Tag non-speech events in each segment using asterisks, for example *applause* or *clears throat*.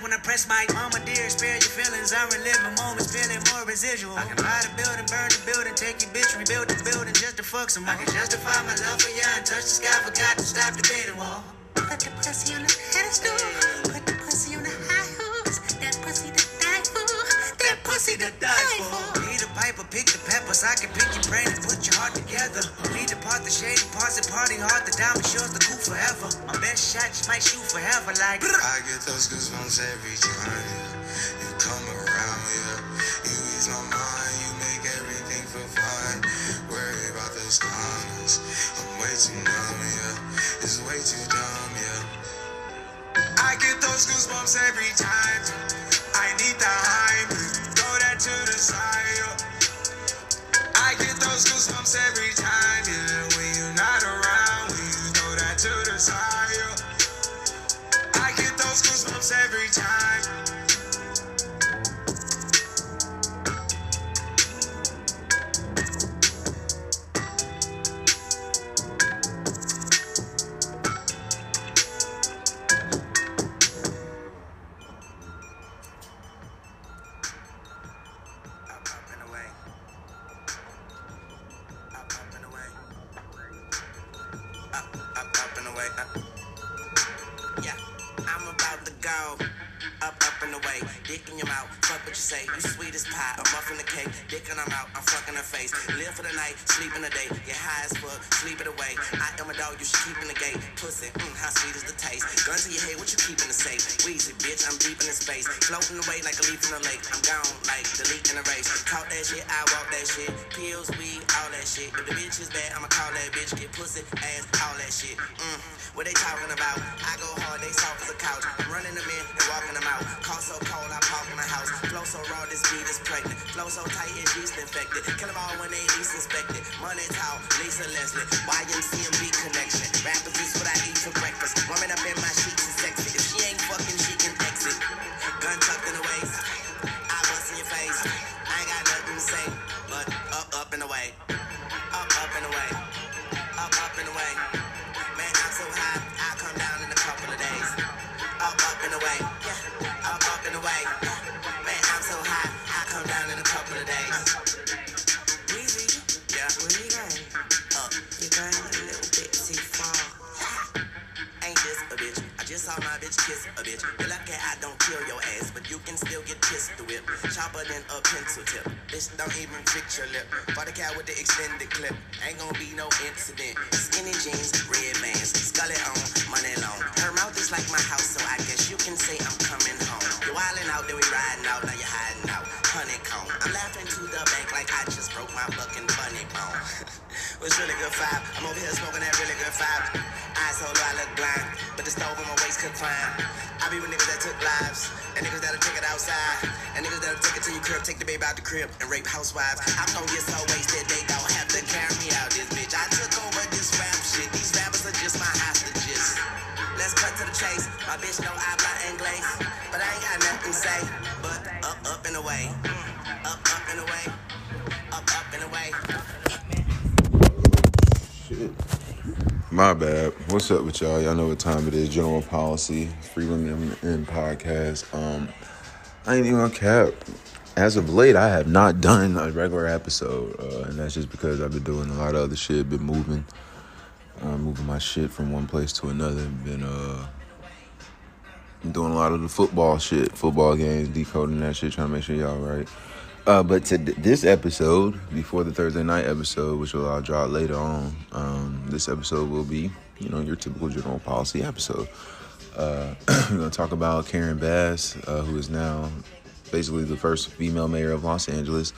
when I press my mama dear, spare your feelings. I relive reliving moments, feeling more residual. I can buy the building, burn the building, take your bitch, rebuild the building just to fuck some more. I can justify my love for you and touch the sky, forgot to stop the beating wall. Put the pussy on the pedestal, put the pussy on the high horse. That pussy to die for, that pussy to die for paper, pick the peppers. I can pick your brain and put your heart together. Need to part the shady parts and party hard. The diamond shows the cool forever. My best shot, you might shoot forever. Like, I get those goosebumps every time you come around, yeah. You ease my mind, you make everything feel fine. Worry about those comments, I'm way too numb, yeah. It's way too dumb, yeah. I get those goosebumps every time. bad, I'ma call that bitch, get pussy, ass, all that shit. Mm, what they talking about? I go hard, they soft as a couch. I'm running them in and walking them out. Call so cold, I park in the house. Flow so raw, this beat is pregnant. Flow so tight, it's yeast infected. Kill them all when they least inspected. Money tall, Lisa Leslie. Than a pencil tip. Bitch, don't even fix your lip. For the cat with the extended clip. Ain't gonna be no incident. Skinny jeans, red bands, scully on, money long. Her mouth is like my house, so I guess you can say I'm coming home. You wildin' out, then we riding out, now you hiding out. Honeycomb. I'm laughing to the bank like I just broke my fucking funny bone. *laughs* was really good vibe. I'm over here smoking that really good vibe. Eyes so low, I look blind, but the stove on my waist could climb. I be with niggas that took lives, and niggas that'll take it outside, and niggas that'll take it to your crib, take the baby out the crib, and rape housewives. I'm gonna get so wasted, they don't have to carry me out this bitch. I took over this rap shit. These rappers are just my hostages. Let's cut to the chase. My bitch know I habla inglés, but I ain't got nothing to say. But up, up and away, up, up and away, up, up and away. Shit. My bad. What's up with y'all? Y'all know what time it is. General policy, freedom in, in podcast. Um, I ain't even gonna cap. As of late, I have not done a regular episode, uh, and that's just because I've been doing a lot of other shit. Been moving, uh, moving my shit from one place to another. Been uh, doing a lot of the football shit, football games, decoding that shit, trying to make sure y'all right. Uh, but to this episode, before the Thursday night episode, which will I'll drop later on, um, this episode will be, you know, your typical general policy episode. Uh, *clears throat* we're gonna talk about Karen Bass, uh, who is now basically the first female mayor of Los Angeles.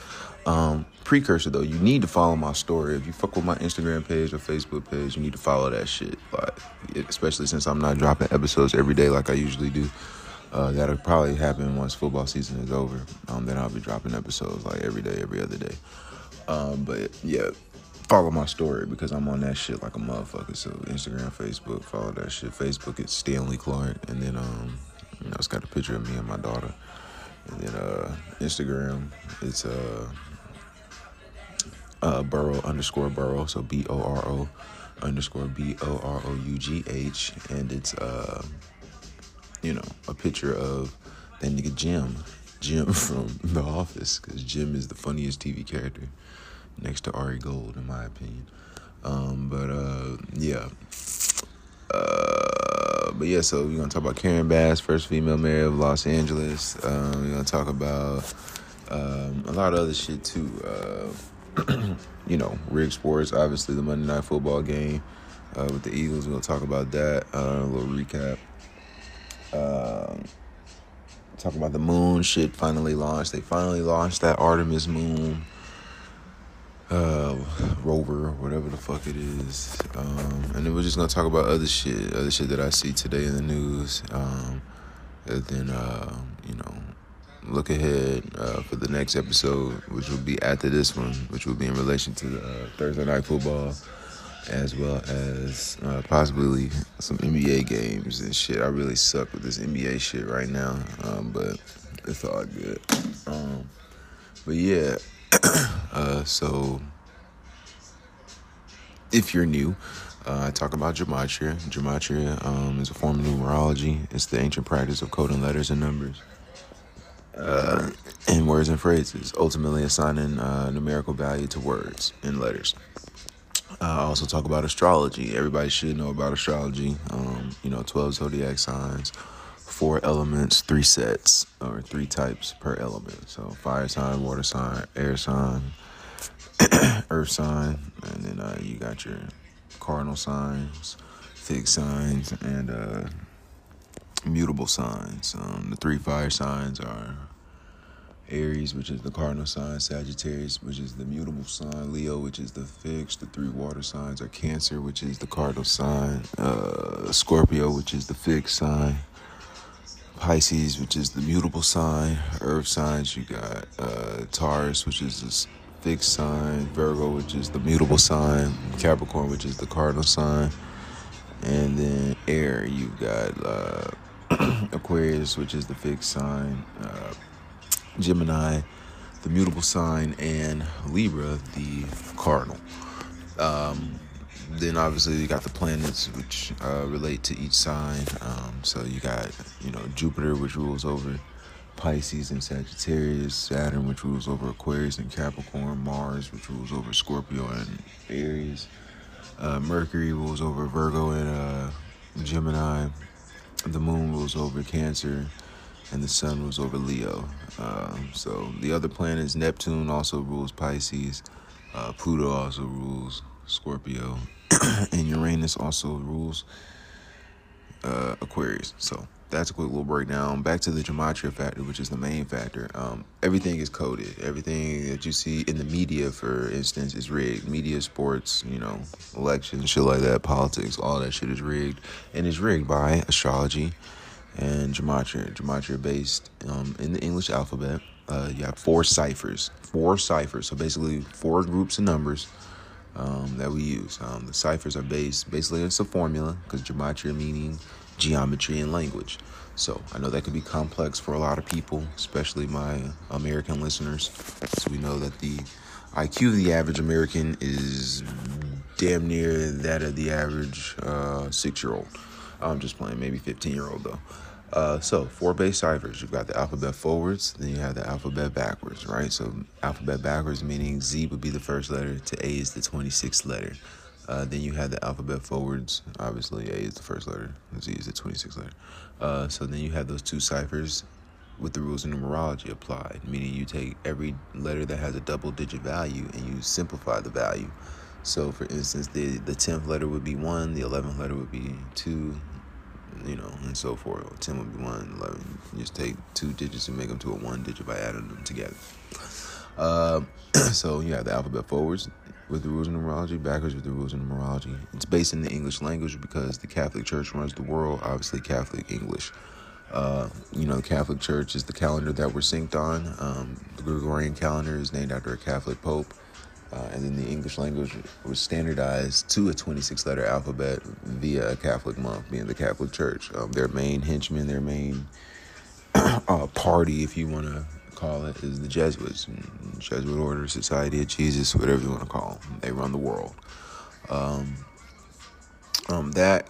Um, precursor though, you need to follow my story. If you fuck with my Instagram page or Facebook page, you need to follow that shit. Like, especially since I'm not dropping episodes every day like I usually do. Uh, that'll probably happen once football season is over. Um, then I'll be dropping episodes like every day, every other day. Um, but yeah, follow my story because I'm on that shit like a motherfucker. So Instagram, Facebook, follow that shit. Facebook it's Stanley Clark, and then um, you know it's got a picture of me and my daughter. And then uh, Instagram, it's uh, uh, Burrow underscore Burrow, so B O R O underscore B O R O U G H, and it's uh you know, a picture of that nigga Jim, Jim *laughs* from The Office, because Jim is the funniest TV character next to Ari Gold, in my opinion. Um, but uh, yeah. Uh, but yeah, so we're gonna talk about Karen Bass, first female mayor of Los Angeles. Um, we're gonna talk about um, a lot of other shit too. Uh, *clears throat* you know, rig sports, obviously the Monday Night Football game uh, with the Eagles. We're gonna talk about that. Uh, a little recap. Um, talk about the moon shit finally launched. They finally launched that Artemis moon uh, rover, whatever the fuck it is. Um, and then we're just gonna talk about other shit, other shit that I see today in the news. Um, and then uh, you know, look ahead uh, for the next episode, which will be after this one, which will be in relation to the uh, Thursday night football as well as uh, possibly some NBA games and shit. I really suck with this NBA shit right now, um, but it's all good. Um, but yeah, *clears throat* uh, so if you're new, uh, I talk about gematria. Gematria um, is a form of numerology. It's the ancient practice of coding letters and numbers. Uh, and words and phrases, ultimately assigning uh, numerical value to words and letters. I also talk about astrology. Everybody should know about astrology. Um, you know, 12 zodiac signs, four elements, three sets, or three types per element. So fire sign, water sign, air sign, *clears throat* earth sign, and then uh, you got your cardinal signs, fixed signs, and uh, mutable signs. Um, the three fire signs are Aries, which is the cardinal sign, Sagittarius, which is the mutable sign, Leo, which is the fixed. The three water signs are Cancer, which is the cardinal sign, uh, Scorpio, which is the fixed sign, Pisces, which is the mutable sign, Earth signs. You got uh, Taurus, which is the fixed sign, Virgo, which is the mutable sign, Capricorn, which is the cardinal sign, and then Air. you've got uh, Aquarius, which is the fixed sign. Gemini, the mutable sign, and Libra, the cardinal. Um, then obviously you got the planets which uh, relate to each sign. Um, so you got you know Jupiter which rules over Pisces and Sagittarius, Saturn which rules over Aquarius and Capricorn, Mars which rules over Scorpio and Aries, uh, Mercury rules over Virgo and uh, Gemini, the moon rules over Cancer, and the sun rules over Leo. Um, so the other planets, Neptune also rules Pisces, uh, Pluto also rules Scorpio, *clears throat* and Uranus also rules uh, Aquarius. So that's a quick little breakdown. Back to the gematria factor, which is the main factor. Um, everything is coded. Everything that you see in the media, for instance, is rigged. Media, sports, you know, elections, shit like that, politics, all that shit is rigged, and it's rigged by astrology and gematria. Gematria based um, in the English alphabet. Uh, you have four ciphers, four ciphers. So basically, four groups of numbers um, that we use. Um, the ciphers are based basically it's a formula because gematria meaning geometry and language. So I know that could be complex for a lot of people, especially my American listeners. So we know that the IQ of the average American is damn near that of the average uh, six year old. I'm just playing, maybe 15 year old though. Uh, so four base ciphers. You've got the alphabet forwards, then you have the alphabet backwards, right? So alphabet backwards meaning Z would be the first letter, to A is the 26th letter. Uh, then you have the alphabet forwards. Obviously, A is the first letter, Z is the 26th letter. Uh, so then you have those two ciphers with the rules of numerology applied, meaning you take every letter that has a double digit value and you simplify the value. So, for instance, the the 10th letter would be 1, the 11th letter would be 2, you know, and so forth. 10 would be 1, 11. You just take two digits and make them to a one digit by adding them together. Uh, *clears throat* so you have the alphabet forwards with the rules of numerology, backwards with the rules of numerology. It's based in the English language because the Catholic Church runs the world, obviously Catholic English. Uh, you know, the Catholic Church is the calendar that we're synced on. Um, the Gregorian calendar is named after a Catholic pope. Uh, and then the English language was standardized to a 26 letter alphabet via a Catholic month, being the Catholic Church. Um, their main henchmen, their main *clears throat* uh, party, if you want to call it, is the Jesuits. Jesuit Order, Society of Jesus, whatever you want to call them. They run the world. Um, um, that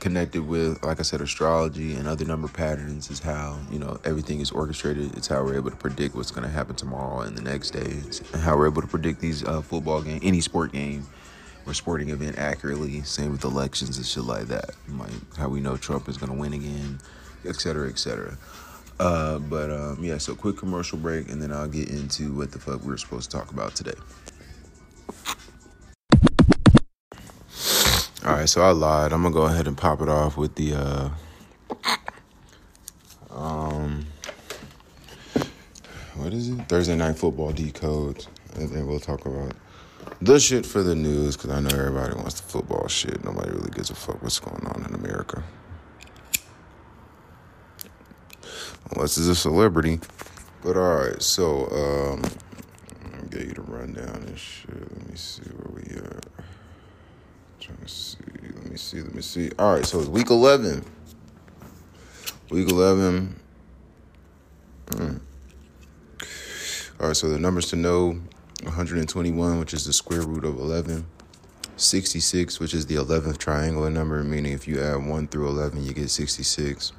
connected with, like I said, astrology and other number patterns is how, you know, everything is orchestrated. It's how we're able to predict what's going to happen tomorrow and the next day. It's how we're able to predict these uh, football game, any sport game or sporting event accurately. Same with elections and shit like that. Like how we know Trump is going to win again, et cetera, et cetera. Uh, but um, yeah, so quick commercial break, and then I'll get into what the fuck we are supposed to talk about today. All right, so I lied. I'm gonna go ahead and pop it off with the uh, um, what is it? Thursday night football decode, and then we'll talk about the shit for the news because I know everybody wants the football shit. Nobody really gives a fuck what's going on in America. unless it's a celebrity. But all right, so um, I'll get you to run down this shit. Let me see where we are. Trying to see. Let me see. Let me see. All right, so it's week eleven. Week eleven. Mm. All right, so the numbers to know 121, which is the square root of 11. 66, which is the 11th triangular number, meaning if you add 1 through 11, you get 66.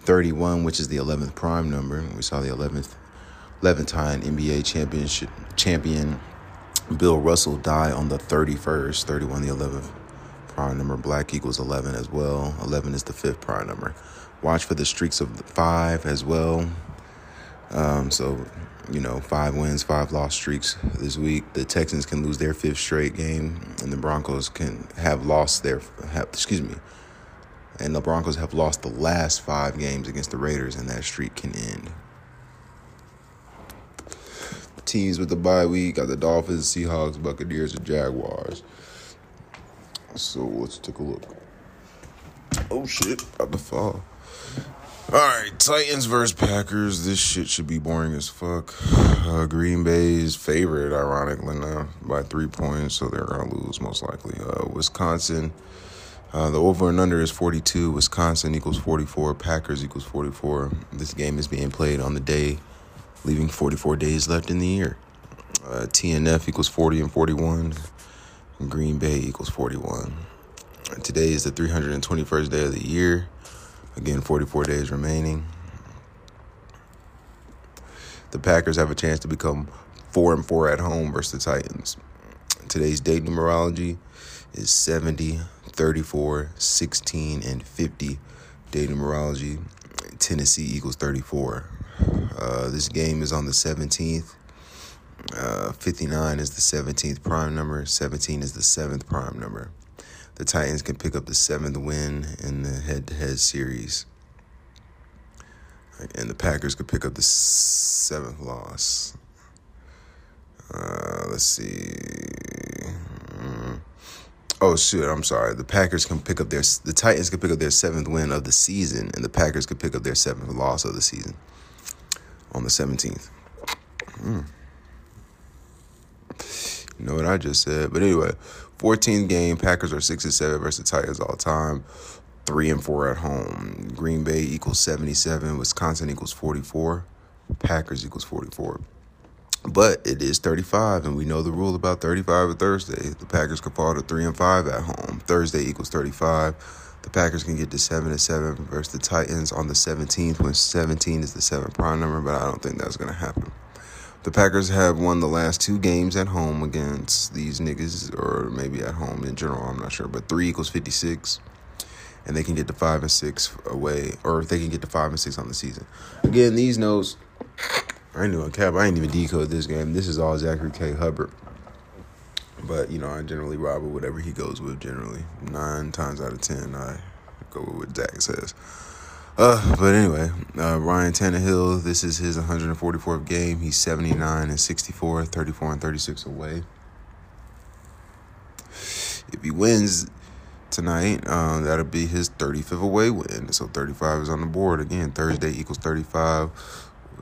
31, which is the 11th prime number. We saw the 11th, 11th time NBA championship champion Bill Russell die on the 31st. 31, the 11th prime number. Black equals 11 as well. 11 is the fifth prime number. Watch for the streaks of five as well. Um, so, you know, five wins, five loss streaks this week. The Texans can lose their fifth straight game, and the Broncos can have lost their, have, excuse me, and the Broncos have lost the last five games against the Raiders, and that streak can end. Teams with the bye week got the Dolphins, Seahawks, Buccaneers, and Jaguars. So let's take a look. Oh shit, about to fall. Alright, Titans versus Packers. This shit should be boring as fuck. Uh, Green Bay's favorite, ironically, now by three points, so they're gonna lose most likely. Uh, Wisconsin uh, the over and under is 42. Wisconsin equals 44. Packers equals 44. This game is being played on the day, leaving 44 days left in the year. Uh, TNF equals 40 and 41. Green Bay equals 41. And today is the 321st day of the year. Again, 44 days remaining. The Packers have a chance to become 4 and 4 at home versus the Titans. Today's date numerology is 70, 34, 16, and 50 day numerology. Tennessee equals 34. Uh, this game is on the 17th. Uh, 59 is the 17th prime number. 17 is the seventh prime number. The Titans can pick up the seventh win in the head-to-head series, and the Packers could pick up the seventh loss. Uh, let's see. Mm. Oh shit! I'm sorry. The Packers can pick up their the Titans can pick up their seventh win of the season, and the Packers could pick up their seventh loss of the season on the 17th. Mm. You know what I just said? But anyway, 14th game, Packers are 6 and 7 versus Titans all time. 3 and 4 at home. Green Bay equals 77, Wisconsin equals 44, Packers equals 44. But it is 35, and we know the rule about 35 at Thursday. The Packers can fall to 3 and 5 at home. Thursday equals 35. The Packers can get to 7 and 7 versus the Titans on the 17th when 17 is the 7 prime number, but I don't think that's going to happen. The Packers have won the last two games at home against these niggas, or maybe at home in general, I'm not sure. But three equals 56, and they can get to five and six away, or they can get to five and six on the season. Again, these notes, I ain't doing cap. I ain't even decode this game. This is all Zachary K. Hubbard. But you know, I generally ride with whatever he goes with. Generally, nine times out of ten, I go with what Zach says. Uh, but anyway, uh, Ryan Tannehill, this is his 144th game. He's 79 and 64, 34 and 36 away. If he wins tonight, uh, that'll be his 35th away win. So 35 is on the board again. Thursday equals 35.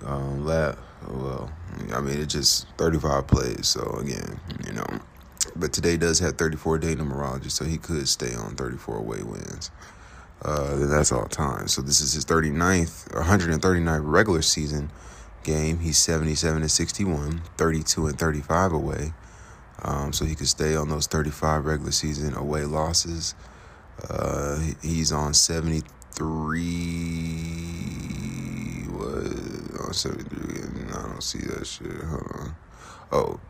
Um, well, I mean, it's just 35 plays. So again, you know, but today does have 34 day numerology, so he could stay on 34 away wins. Uh, that's all time. So this is his 39th, 139th regular season game. He's 77 and 61, 32 and 35 away. Um, so he could stay on those 35 regular season away losses. Uh, he's on 73. What? On 73. I don't see that shit. Hold on. Oh,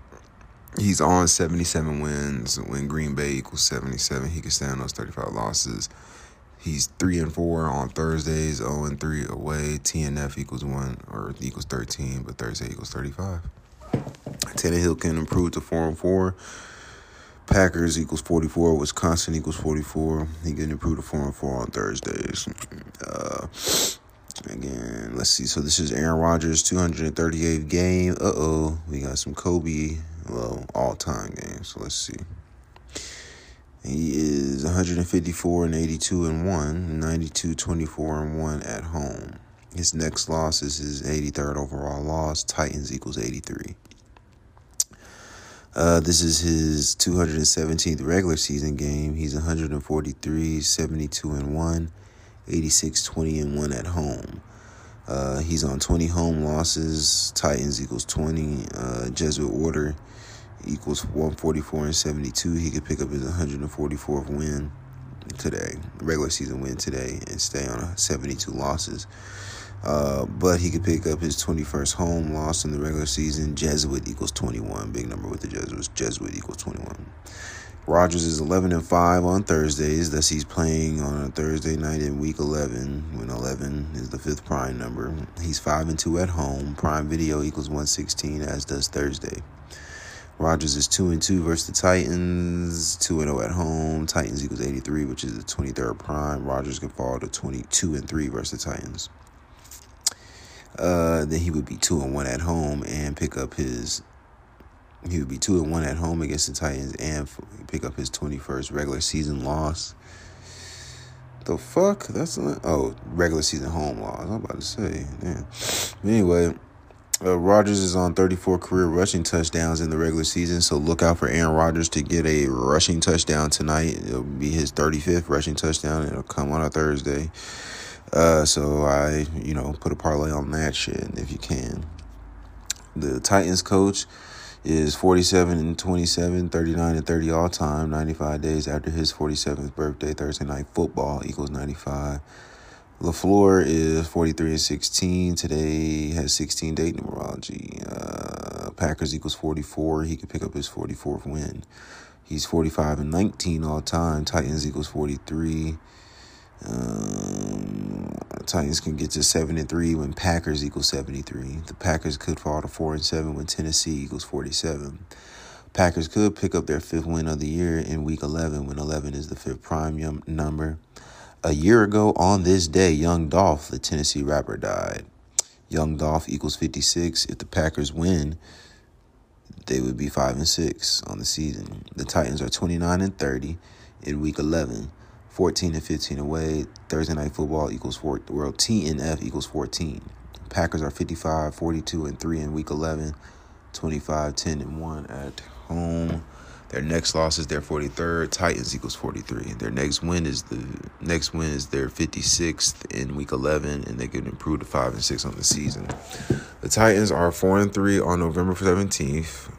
he's on 77 wins when Green Bay equals 77. He could stay on those 35 losses. He's three and four on Thursdays, zero and three away. TNF equals one or equals thirteen, but Thursday equals thirty-five. Tannehill can improve to four and four. Packers equals forty-four. Wisconsin equals forty-four. He can improve to four and four on Thursdays. Uh, again, let's see. So this is Aaron Rodgers' 238th game. Uh oh, we got some Kobe, well, all-time games. So let's see. He is 154 and 82 and 1, 92 24 and 1 at home. His next loss is his 83rd overall loss. Titans equals 83. Uh, this is his 217th regular season game. He's 143, 72 and 1, 86 20 and 1 at home. Uh, he's on 20 home losses. Titans equals 20. Uh, Jesuit order equals 144 and 72. He could pick up his 144th win today, regular season win today, and stay on 72 losses. Uh, but he could pick up his 21st home loss in the regular season. Jesuit equals 21. Big number with the Jesuits. Jesuit equals 21. Rodgers is 11 and 5 on Thursdays. Thus, he's playing on a Thursday night in week 11, when 11 is the fifth prime number. He's 5 and 2 at home. Prime video equals 116, as does Thursday. Rodgers is 2 and 2 versus the Titans, 2 and 0 at home. Titans equals 83, which is the 23rd prime. Rodgers can fall to 22 and 3 versus the Titans. Uh, then he would be 2 and 1 at home and pick up his he would be 2 and 1 at home against the Titans and pick up his 21st regular season loss. The fuck? That's not, oh, regular season home loss. I'm about to say, damn. Anyway, uh, Rodgers is on 34 career rushing touchdowns in the regular season, so look out for Aaron Rodgers to get a rushing touchdown tonight. It'll be his 35th rushing touchdown. It'll come on a Thursday. Uh, so I, you know, put a parlay on that shit if you can. The Titans coach is 47 and 27, 39 and 30 all time, 95 days after his 47th birthday. Thursday night football equals 95. LaFleur is 43 and 16. Today has 16 date numerology. Uh, Packers equals 44. He could pick up his 44th win. He's 45 and 19 all time. Titans equals 43. Um, Titans can get to seven and three when Packers equals seventy three. The Packers could fall to four and seven when Tennessee equals forty seven. Packers could pick up their fifth win of the year in Week eleven when eleven is the fifth prime number. A year ago on this day, Young Dolph, the Tennessee rapper, died. Young Dolph equals 56. If the Packers win, they would be 5 and 6 on the season. The Titans are 29 and 30 in week 11. 14 and 15 away. Thursday night football equals four, well, TNF equals 14. Packers are 55, 42 and 3 in week 11. 25, 10 and 1 at home. Their next loss is their 43rd. Titans equals 43. Their next win is the next win is their 56th in week 11, and they can improve to five and six on the season. The Titans are four and three on November 17th.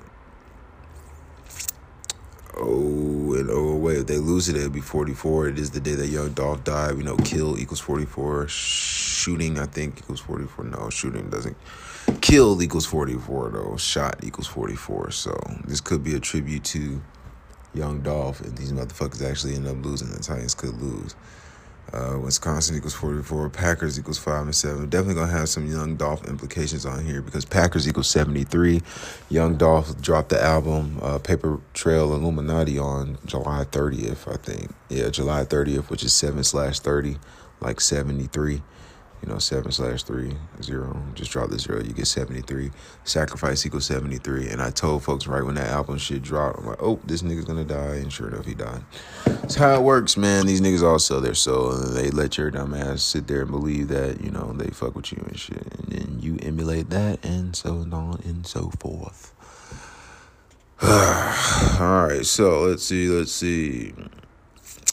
Oh, and oh wait, if they lose it, it'll be 44. It is the day that Young Dolph died. We know kill equals 44. Shooting, I think, equals 44. No, shooting doesn't. Killed equals 44, though. Shot equals 44. So this could be a tribute to Young Dolph, and these motherfuckers actually end up losing. The Titans could lose. Uh, Wisconsin equals 44. Packers equals 5 and 7. Definitely going to have some Young Dolph implications on here because Packers equals 73. Young Dolph dropped the album uh, Paper Trail Illuminati on July 30th, I think. Yeah, July 30th, which is 7 slash 30, like 73 you know, seven slash three zero. Just drop the zero, you get seventy three. Sacrifice equals seventy three. And I told folks right when that album shit dropped, I'm like, oh, this nigga's gonna die, and sure enough, he died. That's how it works, man. These niggas all sell their soul, and they let your dumb ass sit there and believe that you know they fuck with you and shit, and then you emulate that, and so on and so forth. *sighs* all right, so let's see, let's see.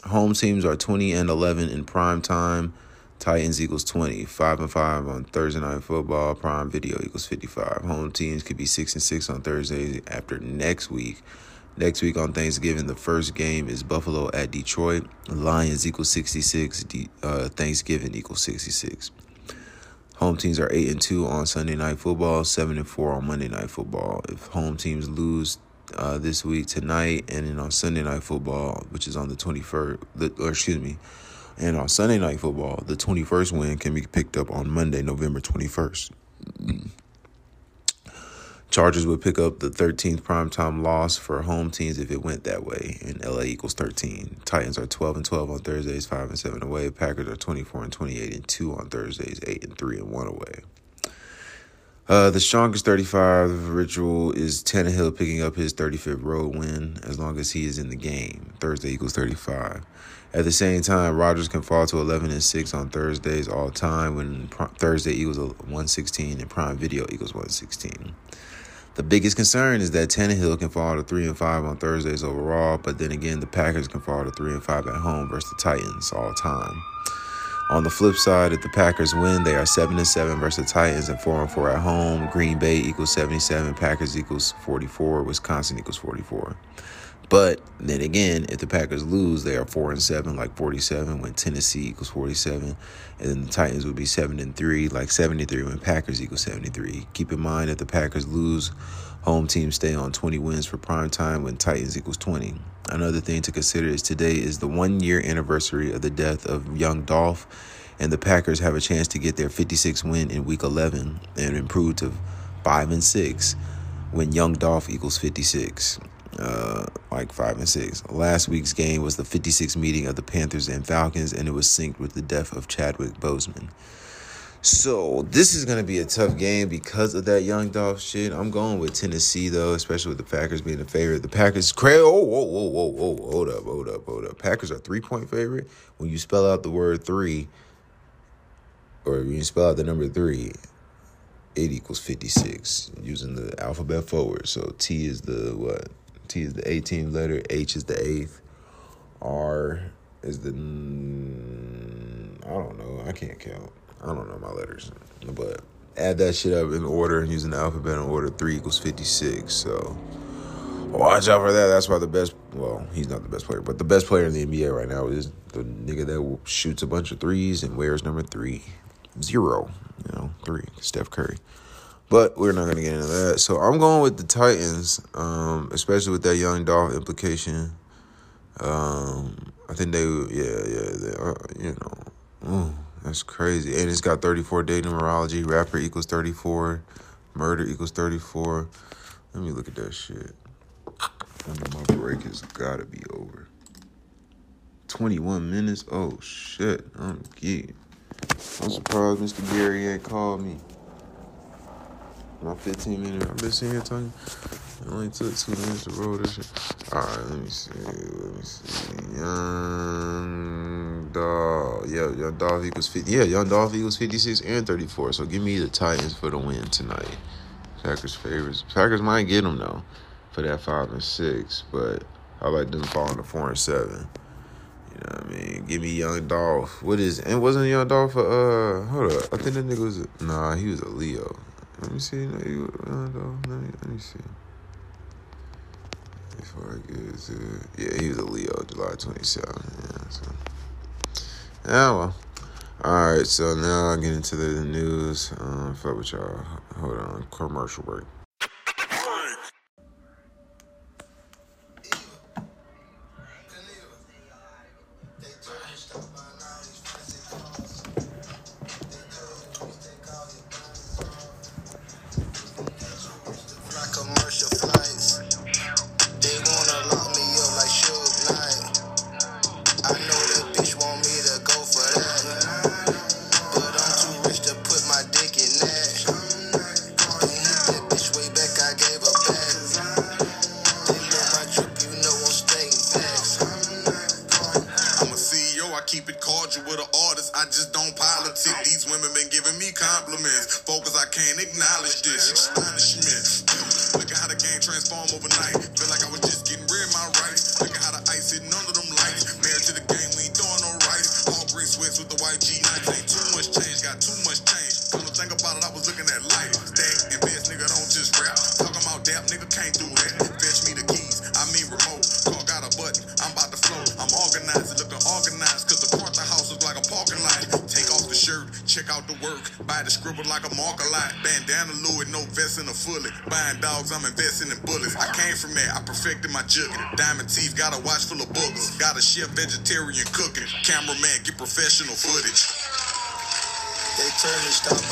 Home teams are twenty and eleven in prime time. Titans equals 20. 5 and 5 on Thursday night football. Prime video equals 55. Home teams could be 6 and 6 on Thursdays after next week. Next week on Thanksgiving, the first game is Buffalo at Detroit. Lions equals 66. Uh, Thanksgiving equals 66. Home teams are 8 and 2 on Sunday night football, 7 and 4 on Monday night football. If home teams lose uh, this week tonight and then on Sunday night football, which is on the 21st, the, or excuse me, and on Sunday Night Football, the 21st win can be picked up on Monday, November 21st. Chargers would pick up the 13th primetime loss for home teams if it went that way, and LA equals 13. Titans are 12 and 12 on Thursdays, 5 and 7 away. Packers are 24 and 28 and 2 on Thursdays, 8 and 3 and 1 away. Uh, the strongest 35 ritual is Tannehill picking up his 35th road win as long as he is in the game. Thursday equals 35. At the same time, Rodgers can fall to 11 and 6 on Thursdays all time when Thursday equals 116 and Prime Video equals 116. The biggest concern is that Tannehill can fall to 3 and 5 on Thursdays overall, but then again, the Packers can fall to 3 and 5 at home versus the Titans all time. On the flip side, if the Packers win, they are 7 and 7 versus the Titans and 4 and 4 at home. Green Bay equals 77, Packers equals 44, Wisconsin equals 44. But then again, if the Packers lose, they are four and seven, like forty-seven, when Tennessee equals forty-seven, and then the Titans would be seven and three, like seventy-three, when Packers equals seventy-three. Keep in mind if the Packers lose, home teams stay on twenty wins for prime time when Titans equals twenty. Another thing to consider is today is the one-year anniversary of the death of young Dolph, and the Packers have a chance to get their fifty-six win in Week eleven and improve to five and six when young Dolph equals fifty-six uh, like five and six. Last week's game was the 56th meeting of the Panthers and Falcons, and it was synced with the death of Chadwick Boseman. So this is gonna be a tough game because of that young Dolph shit. I'm going with Tennessee though, especially with the Packers being the favorite. The Packers, crazy. Oh, whoa, whoa, whoa, whoa, hold up, hold up, hold up. Packers are three point favorite. When you spell out the word three, or when you spell out the number three, it equals 56 using the alphabet forward. So T is the what? T is the 18th letter. H is the eighth. R is the. I don't know. I can't count. I don't know my letters. But add that shit up in order and using the alphabet in order. Three equals 56. So watch out for that. That's why the best. Well, he's not the best player, but the best player in the NBA right now is the nigga that shoots a bunch of threes and wears number three. Zero. You know, three. Steph Curry. But we're not going to get into that. So I'm going with the Titans, um, especially with that young Dolph implication. Um, I think they, yeah, yeah, they are, you know, ooh, that's crazy. And it's got 34 day numerology. Rapper equals 34. Murder equals 34. Let me look at that shit. My break has got to be over. 21 minutes? Oh, shit. I'm geek. I'm surprised Mr. Gary ain't called me my 15 minute. I've been sitting here talking. It only took two minutes to roll this shit. Alright, let me see. Let me see. Young Dolph. Yeah, Young Dolph equals 50. Yeah, Young Dolph equals 56 and 34. So give me the Titans for the win tonight. Packers favorites. Packers might get them, though, for that 5 and 6. But I like them falling to 4 and 7. You know what I mean? Give me Young Dolph. What is. And wasn't Young Dolph a. Uh, hold up. I think that nigga was. A, nah, he was a Leo. Let me see. Uh, let me, let me see. Before I get to it. Yeah, he was a Leo, July 27th. Yeah, so. yeah well. All right, so now I get into the news. Um, fuck with y'all. Hold on, commercial break. Cameraman, get professional footage. They told me stop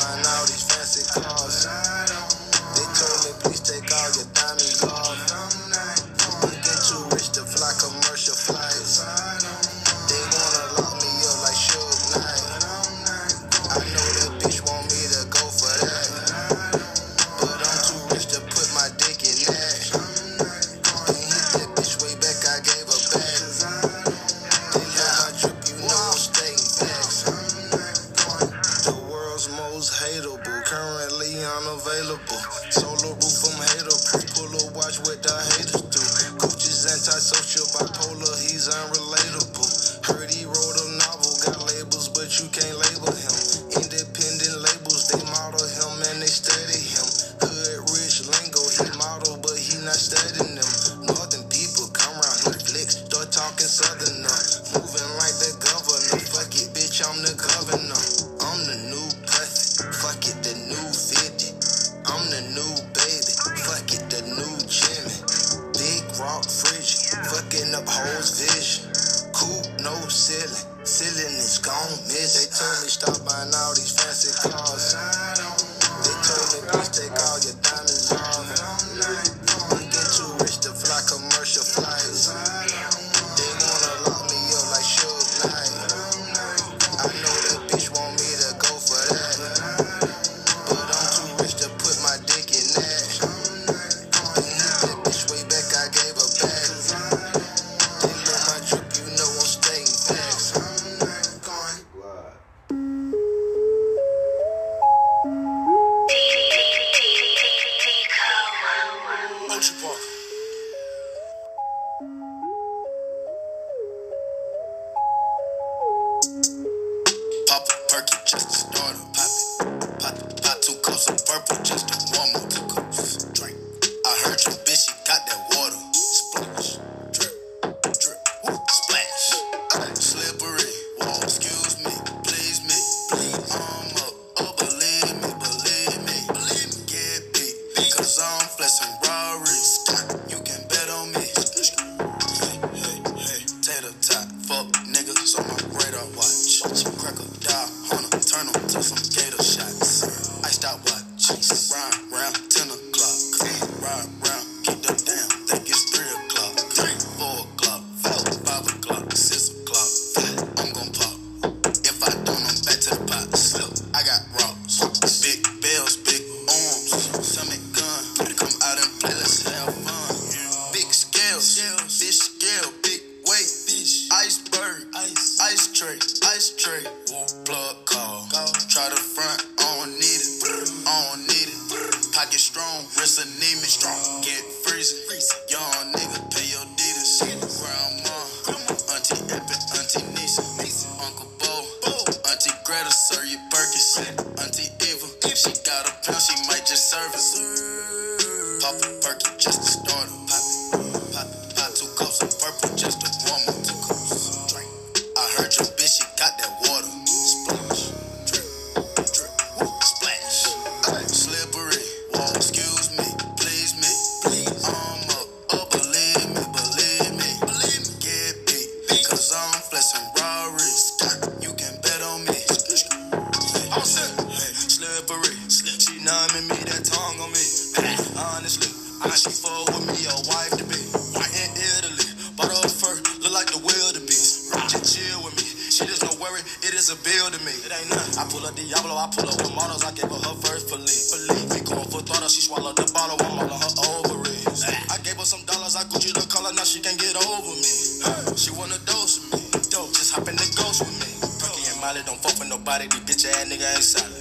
Perky don't fuck with nobody, these bitch ass nigga ain't solid.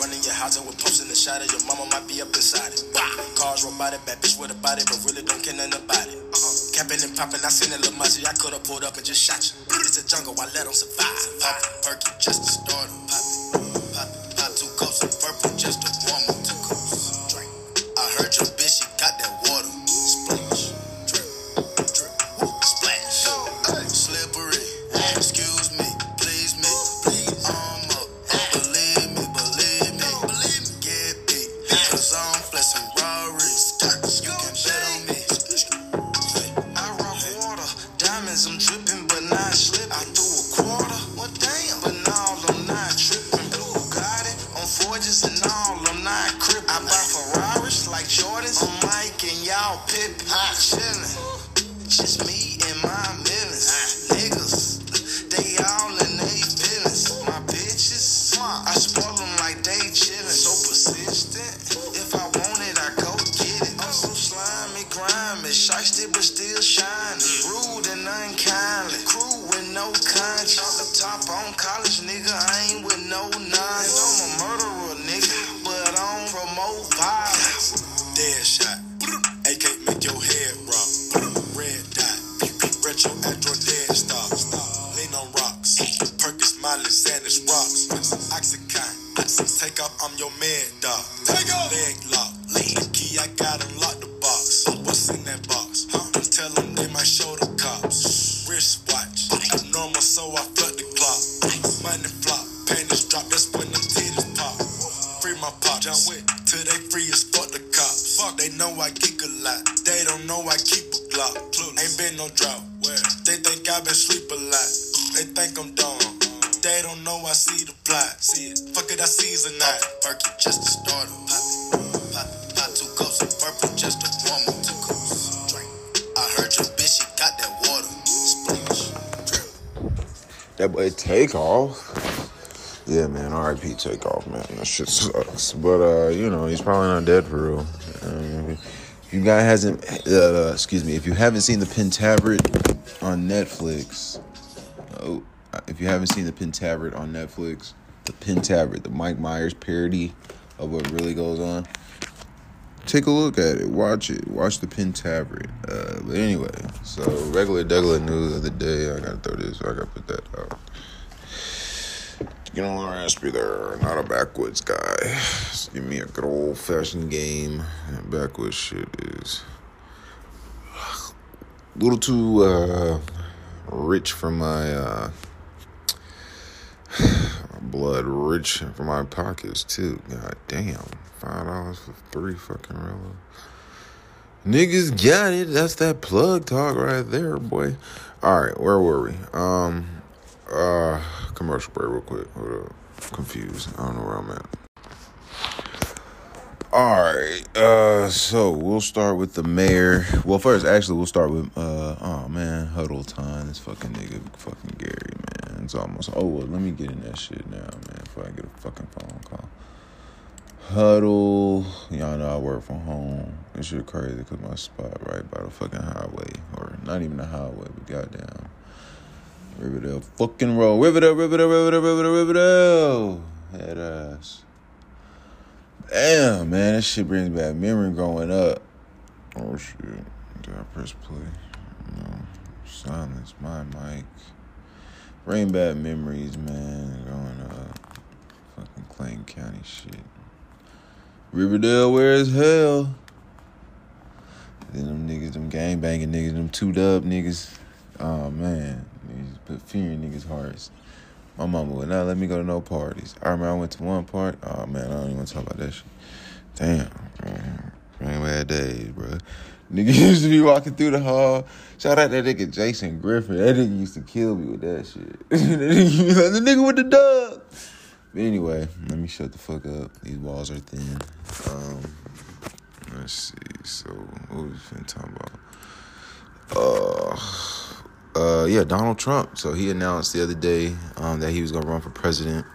Running your house and with pumps in the shot your mama might be up inside it. Cars robotic, bad bitch with a body, but really don't care nothing about it. Capping and popping, I seen a little machi, I could've pulled up and just shot you. It's a jungle, I let them survive. Perky, just to start Dumb. They don't know I see the plot. See it. Fuck it, I season that. Perky just to start 'em. Pop pop two cups of purple just to warm up. Two cups, drink. I heard your bitch, she got that water. Splash. That boy Takeoff. Yeah, man. R.I.P. Takeoff, man. That shit sucks. But uh, you know, he's probably not dead for real. Um, if you guy hasn't, uh, excuse me, if you haven't seen the Pentaverate on Netflix, oh, if you haven't seen the Pentaverate on Netflix, the Pentaverate, the Mike Myers parody of what really goes on. Take a look at it. Watch it. Watch the Pentaverate. Uh, but anyway, so regular Douglas news of the day. I gotta throw this. I gotta put that out. You know, raspy there. Not a backwoods guy. Just give me a good old fashioned game. And backwoods shit is a little too uh, rich for my uh, *sighs* blood, rich for my pockets too. God damn, five dollars for three fucking real. Niggas got it. That's that plug talk right there, boy. All right, where were we? Um, uh, commercial break, real quick. Hold up. Confused. I don't know where I'm at. All right. Uh, so we'll start with the mayor. Well, first, actually, we'll start with uh, oh man, huddle time. This fucking nigga, fucking Gary, man. It's almost. Oh well, let me get in that shit now, man. Before I get a fucking phone call. Huddle. Y'all know I work from home. This shit crazy because my spot right by the fucking highway, or not even the highway, but goddamn Riverdale fucking roll. Riverdale, Riverdale, Riverdale, Riverdale, Riverdale. Head ass. Damn, man, that shit brings back memory growing up. Oh shit. Did I press play? No. Silence my mic. Bring back memories, man, growing up. Fucking Clayton County shit. Riverdale, where is hell? Then them niggas, them gang banging niggas, them two dub niggas. Oh man, niggas put fear in niggas' hearts. My mama would not let me go to no parties. I remember I went to one part. Oh man, I don't even want to talk about that shit. Damn, man. bad days, bro. Nigga *laughs* used to be walking through the hall. Shout out that nigga Jason Griffin. That nigga used to kill me with that shit. *laughs* the nigga with the dub. But anyway, let me shut the fuck up. These walls are thin. Um, let's see. So, what was we finna talk about? Uh, uh, yeah, Donald Trump. So he announced the other day um, that he was gonna run for president.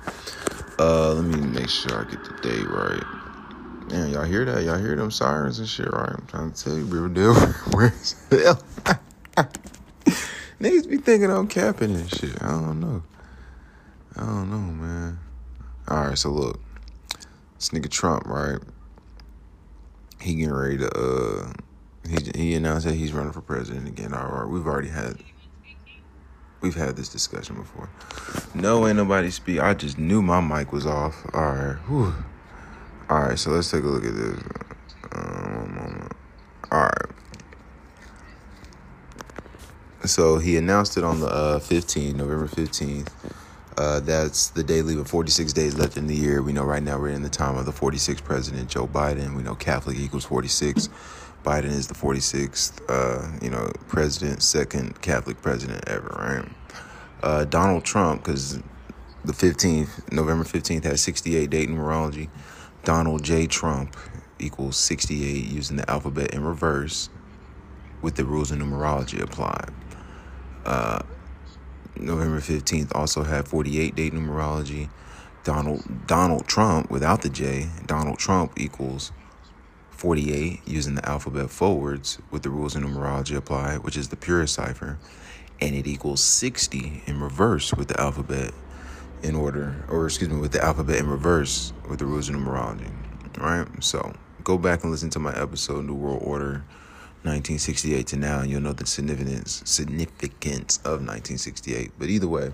Uh, let me make sure I get the date right. Man, y'all hear that? Y'all hear them sirens and shit, right? I'm trying to tell you, Riverdale, *laughs* where's hell? *laughs* Niggas be thinking I'm capping and shit. I don't know. I don't know, man. All right, so look, this nigga Trump, right? He getting ready to. uh He he announced that he's running for president again. All right, we've already had. We've had this discussion before. No, ain't nobody speak. I just knew my mic was off. All right. Whew. All right, so let's take a look at this. Um, all right. So he announced it on the uh, 15th, November 15th. Uh, that's the day leaving 46 days left in the year. We know right now we're in the time of the 46th president, Joe Biden. We know Catholic equals 46. Biden is the 46th, uh, you know, president, second Catholic president ever, right? Uh, Donald Trump, because the 15th, November 15th, has 68 date numerology. Donald J. Trump equals 68 using the alphabet in reverse with the rules of numerology applied. Uh, November 15th also had 48 date numerology. Donald Donald Trump without the J, Donald Trump equals 48 using the alphabet forwards with the rules of numerology applied, which is the pure cipher, and it equals 60 in reverse with the alphabet in order, or excuse me, with the alphabet in reverse with the rules of numerology. Right? So go back and listen to my episode, New World Order 1968 to now, and you'll know the significance significance of 1968. But either way,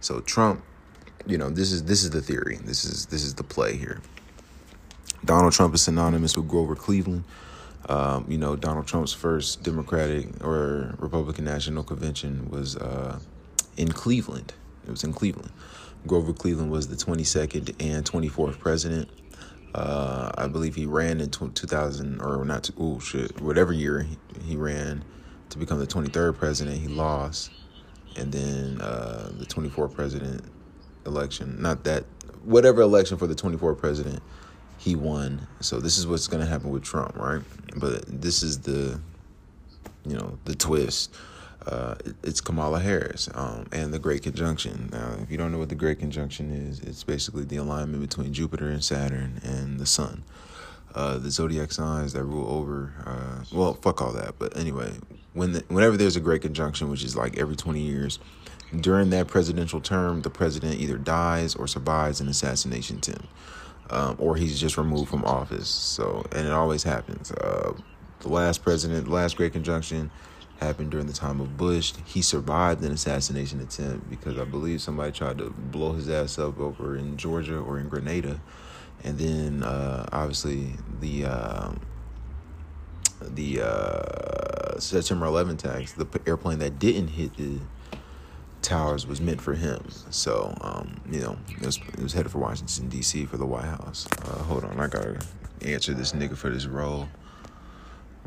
so Trump, you know, this is this is the theory. This is this is the play here. Donald Trump is synonymous with Grover Cleveland. Um, you know, Donald Trump's first Democratic or Republican National Convention was uh, in Cleveland. It was in Cleveland. Grover Cleveland was the 22nd and 24th president uh, I believe he ran in 2000 or not. Oh shit, whatever year he, he, ran to become the 23rd president, he lost, and then uh, the 24th president election, not that whatever election for the 24th president, he won. So this is what's gonna happen with Trump, right? But this is the, you know, the twist uh, it's Kamala Harris um, and the Great Conjunction. Now, if you don't know what the Great Conjunction is, it's basically the alignment between Jupiter and Saturn and the Sun. Uh, the zodiac signs that rule over, uh, well, fuck all that. But anyway, when the, whenever there's a Great Conjunction, which is like every 20 years, during that presidential term, the president either dies or survives an assassination attempt, um, or he's just removed from office. So, and it always happens. Uh, the last president, the last Great Conjunction, happened during the time of Bush. He survived an assassination attempt because I believe somebody tried to blow his ass up over in Georgia or in Grenada, and then uh, obviously the uh, the September 11 attacks, the airplane that didn't hit the towers was meant for him. So um, you know it was, it was headed for Washington D.C. for the White House. Uh, hold on, I gotta answer this nigga for this role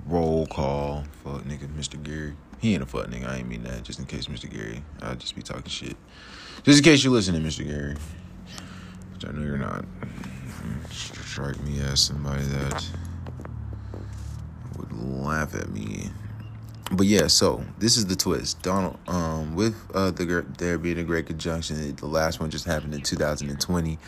roll call. Fuck nigga, Mr. Gary. He ain't a fuck nigga. I ain't mean that. Just in case, Mr. Gary. I'll just be talking shit. Just in case you're listening, Mr. Gary. Which I know you're not. Strike me as somebody that would laugh at me. But yeah, so this is the twist. Donald, um, with uh, the there being a great conjunction, the last one just happened in 2020.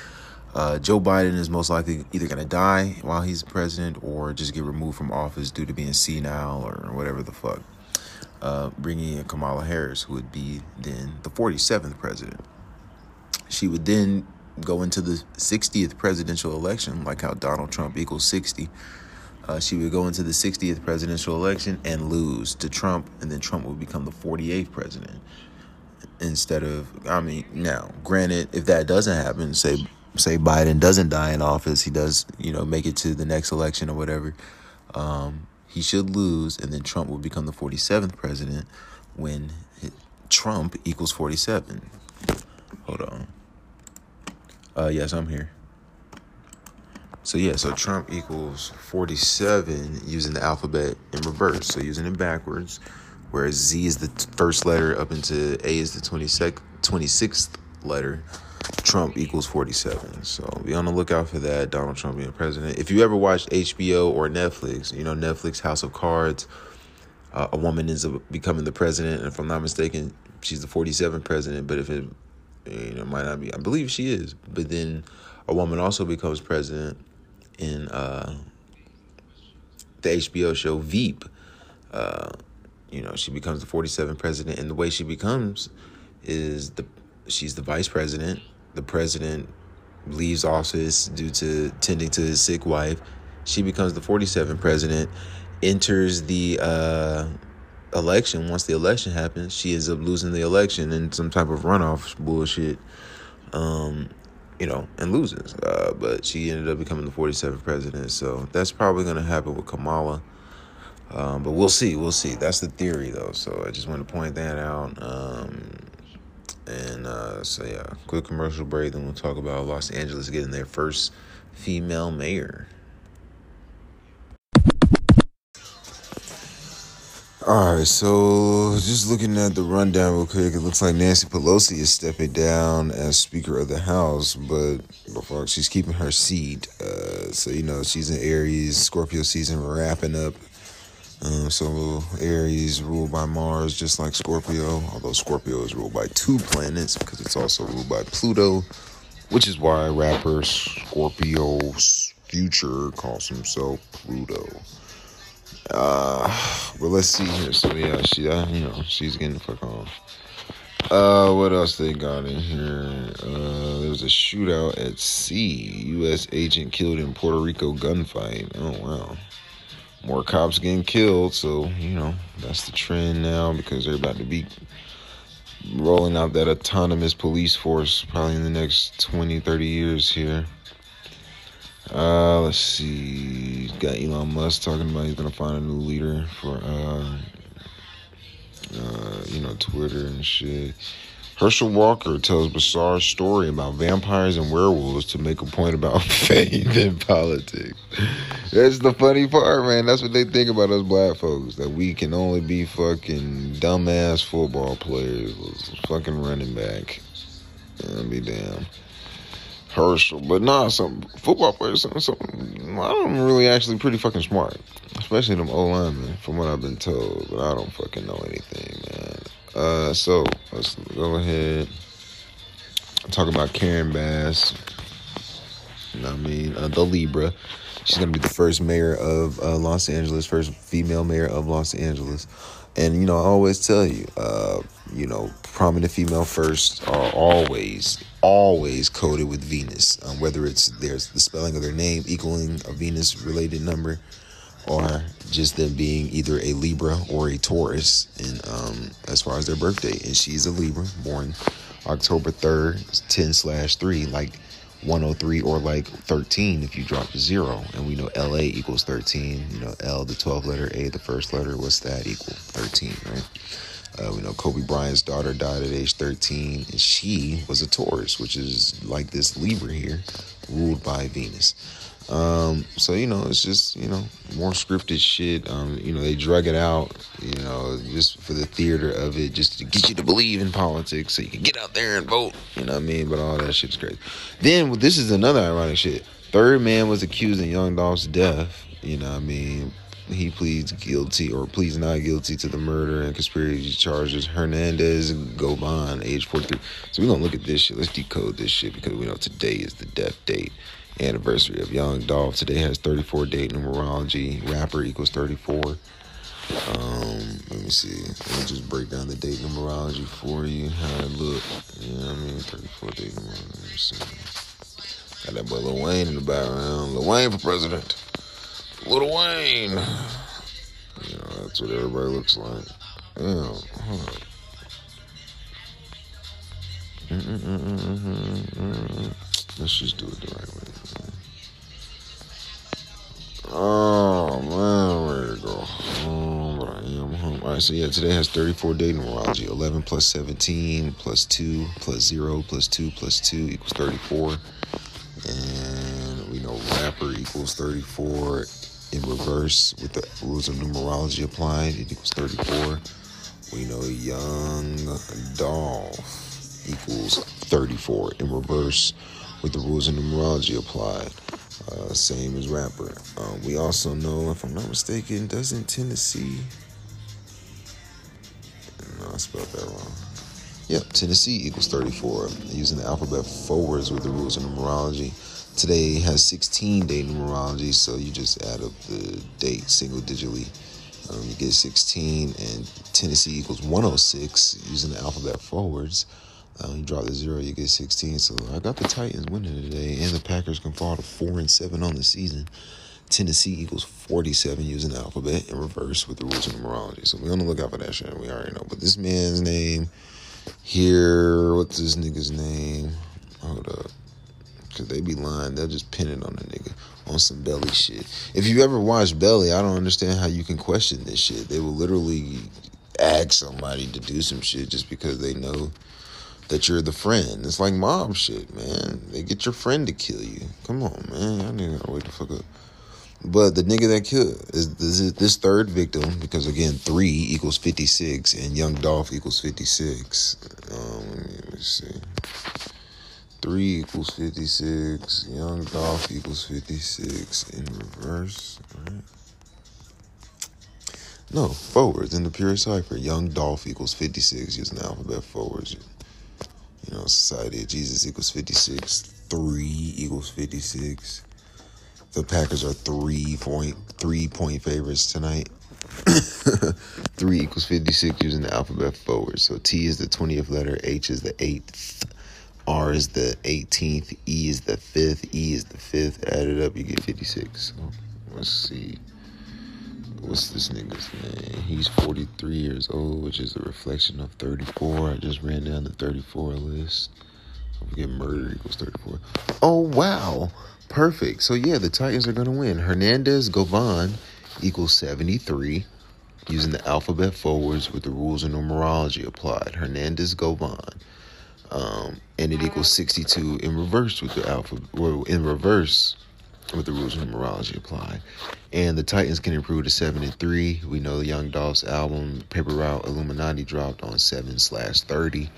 Uh, Joe Biden is most likely either going to die while he's president or just get removed from office due to being senile or whatever the fuck. uh, bringing in Kamala Harris, who would be then the 47th president. She would then go into the 60th presidential election, like how Donald Trump equals 60. Uh, she would go into the 60th presidential election and lose to Trump, and then Trump would become the 48th president instead of. I mean, now, granted, if that doesn't happen, say say Biden doesn't die in office, he does, you know, make it to the next election or whatever. Um, he should lose, and then Trump will become the 47th president when Trump equals 47. Hold on. Uh, yes, I'm here. So yeah, so Trump equals 47 using the alphabet in reverse. So using it backwards, whereas Z is the first letter up into A is the 26th, 26th letter. Trump equals 47. So be on the lookout for that. Donald Trump being president. If you ever watched HBO or Netflix, you know, Netflix House of Cards, uh, a woman up becoming the president. And if I'm not mistaken, she's the 47th president. But if it, you know, might not be, I believe she is. But then a woman also becomes president in uh, the HBO show Veep. Uh, you know, she becomes the 47th president. And the way she becomes is the she's the vice president the president leaves office due to tending to his sick wife. She becomes the 47th president, enters the uh, election. Once the election happens, she ends up losing the election in some type of runoff bullshit, um, you know, and loses. Uh, but she ended up becoming the 47th president. So that's probably going to happen with Kamala. Um, but we'll see. We'll see. That's the theory, though. So I just want to point that out. Um, and uh, so, yeah, quick commercial break. Then we'll talk about Los Angeles getting their first female mayor. All right, so just looking at the rundown real quick, it looks like Nancy Pelosi is stepping down as Speaker of the House, but she's keeping her seat. Uh, so you know she's in Aries, Scorpio season wrapping up um, so Aries ruled by Mars, just like Scorpio. Although Scorpio is ruled by two planets because it's also ruled by Pluto, which is why rapper Scorpio's future calls himself Pluto. Uh, *sighs* but let's see here. So yeah, she, uh, you know, she's getting the fuck on. Uh, what else they got in here? Uh, there was a shootout at sea. U.S. agent killed in Puerto Rico gunfight. Oh wow more cops getting killed. So, you know, that's the trend now because they're about to be rolling out that autonomous police force probably in the next 20, 30 years here. Uh, let's see. Got Elon Musk talking about he's gonna find a new leader for uh, uh, you know, Twitter and shit. Herschel Walker tells bizarre story about vampires and werewolves to make a point about *laughs* faith in politics. That's the funny part, man. That's what they think about us black folks. That we can only be fucking dumbass football players, fucking running back. Yeah, be damn. Herschel, but nah, some football players, some, some, I don't really actually pretty fucking smart, especially them O linemen, from what I've been told. But I don't fucking know anything, man. Uh, so let's go ahead. Talk about Karen Bass. You know what I mean? Uh, the Libra. She's gonna be the first mayor of uh, Los Angeles, first female mayor of Los Angeles. And you know, I always tell you, uh, you know, prominent female first are always, always coded with Venus. Um, whether it's there's the spelling of their name equaling a Venus related number, or just them being either a Libra or a Taurus, and um, as far as their birthday, and she's a Libra, born October third, ten slash three, like 103 or like 13 if you drop zero. And we know LA equals 13. You know, L, the 12th letter, A, the first letter. What's that equal? 13, right? Uh, we know Kobe Bryant's daughter died at age 13, and she was a Taurus, which is like this Libra here, ruled by Venus. Um, so you know, it's just you know more scripted shit. Um, you know, they drug it out, you know, just for the theater of it, just to get you to believe in politics, so you can get out there and vote. You know what I mean? But all that shit's crazy. Then this is another ironic shit. Third man was accused in Young Dolph's death. You know what I mean? He pleads guilty or pleads not guilty to the murder and conspiracy charges. Hernandez Govan, age 43. So we're gonna look at this shit. Let's decode this shit because we know today is the death date anniversary of Young Dolph. Today has 34 date numerology. Rapper equals 34. Um, let me see. Let me just break down the date numerology for you. How it look. You know what I mean? 34 date numerology. Got that boy Lil Wayne in the background. Lil Wayne for president. Lil Wayne. You know, that's what everybody looks like. Yeah, hold. Let's just do it the right way. Oh man, I'm to go home, but I am home. All right, so yeah, today has 34 day numerology. 11 plus 17 plus 2 plus 0 plus 2 plus 2 equals 34. And we know rapper equals 34 in reverse with the rules of numerology applied. It equals 34. We know young Dolph equals 34 in reverse with the rules of numerology applied. Uh, same as rapper. Um, we also know, if I'm not mistaken, doesn't Tennessee. No, I spelled that wrong. Yep, Tennessee equals 34. Using the alphabet forwards with the rules of numerology. Today has 16 day numerology, so you just add up the date single digitally. Um, you get 16, and Tennessee equals 106 using the alphabet forwards. Um, you drop the zero, you get 16. So I got the Titans winning today, and the Packers can fall to four and seven on the season. Tennessee equals 47 using the alphabet in reverse with the rules of numerology. So we on the lookout for that shit. We already know. But this man's name here, what's this nigga's name? Hold up. Cause they be lying, they'll just pin it on the nigga on some belly shit. If you ever watched Belly, I don't understand how you can question this shit. They will literally ask somebody to do some shit just because they know that you're the friend. It's like mob shit, man. They get your friend to kill you. Come on, man. Y'all nigga gotta wake the fuck up. But the nigga that killed is this, this third victim because again three equals fifty six and Young Dolph equals fifty six. Um, let me, let me see. Three equals fifty six. Young Dolph equals fifty six in reverse. Right? No, forwards in the pure cipher. Young Dolph equals fifty six using the alphabet forwards. You know, Society of Jesus equals 56. 3 equals 56. The Packers are three point three point favorites tonight. *coughs* 3 equals 56 using the alphabet forward. So T is the 20th letter, H is the 8th, R is the 18th, E is the 5th, E is the 5th. Add it up, you get 56. So let's see. What's this nigga's name? He's 43 years old, which is a reflection of 34. I just ran down the 34 list. Don't forget murder equals 34. Oh, wow. Perfect. So, yeah, the Titans are going to win. Hernandez Govan equals 73 using the alphabet forwards with the rules of numerology applied. Hernandez Govan. Um, and it equals 62 in reverse with the alphabet, or in reverse with the rules of numerology applied. And the Titans can improve to seven and three. We know the Young Dolph's album Paper Route Illuminati dropped on seven slash thirty,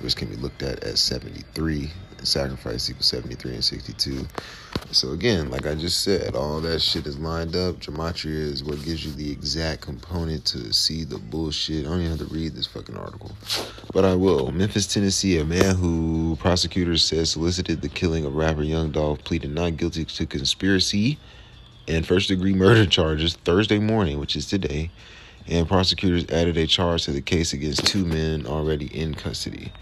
which can be looked at as seventy three. Sacrifice equals seventy three and sixty two. So again, like I just said, all that shit is lined up. Gematria is what gives you the exact component to see the bullshit. I don't even have to read this fucking article, but I will. Memphis, Tennessee, a man who prosecutors said solicited the killing of rapper Young Dolph pleaded not guilty to conspiracy and first degree murder charges Thursday morning, which is today. And prosecutors added a charge to the case against two men already in custody.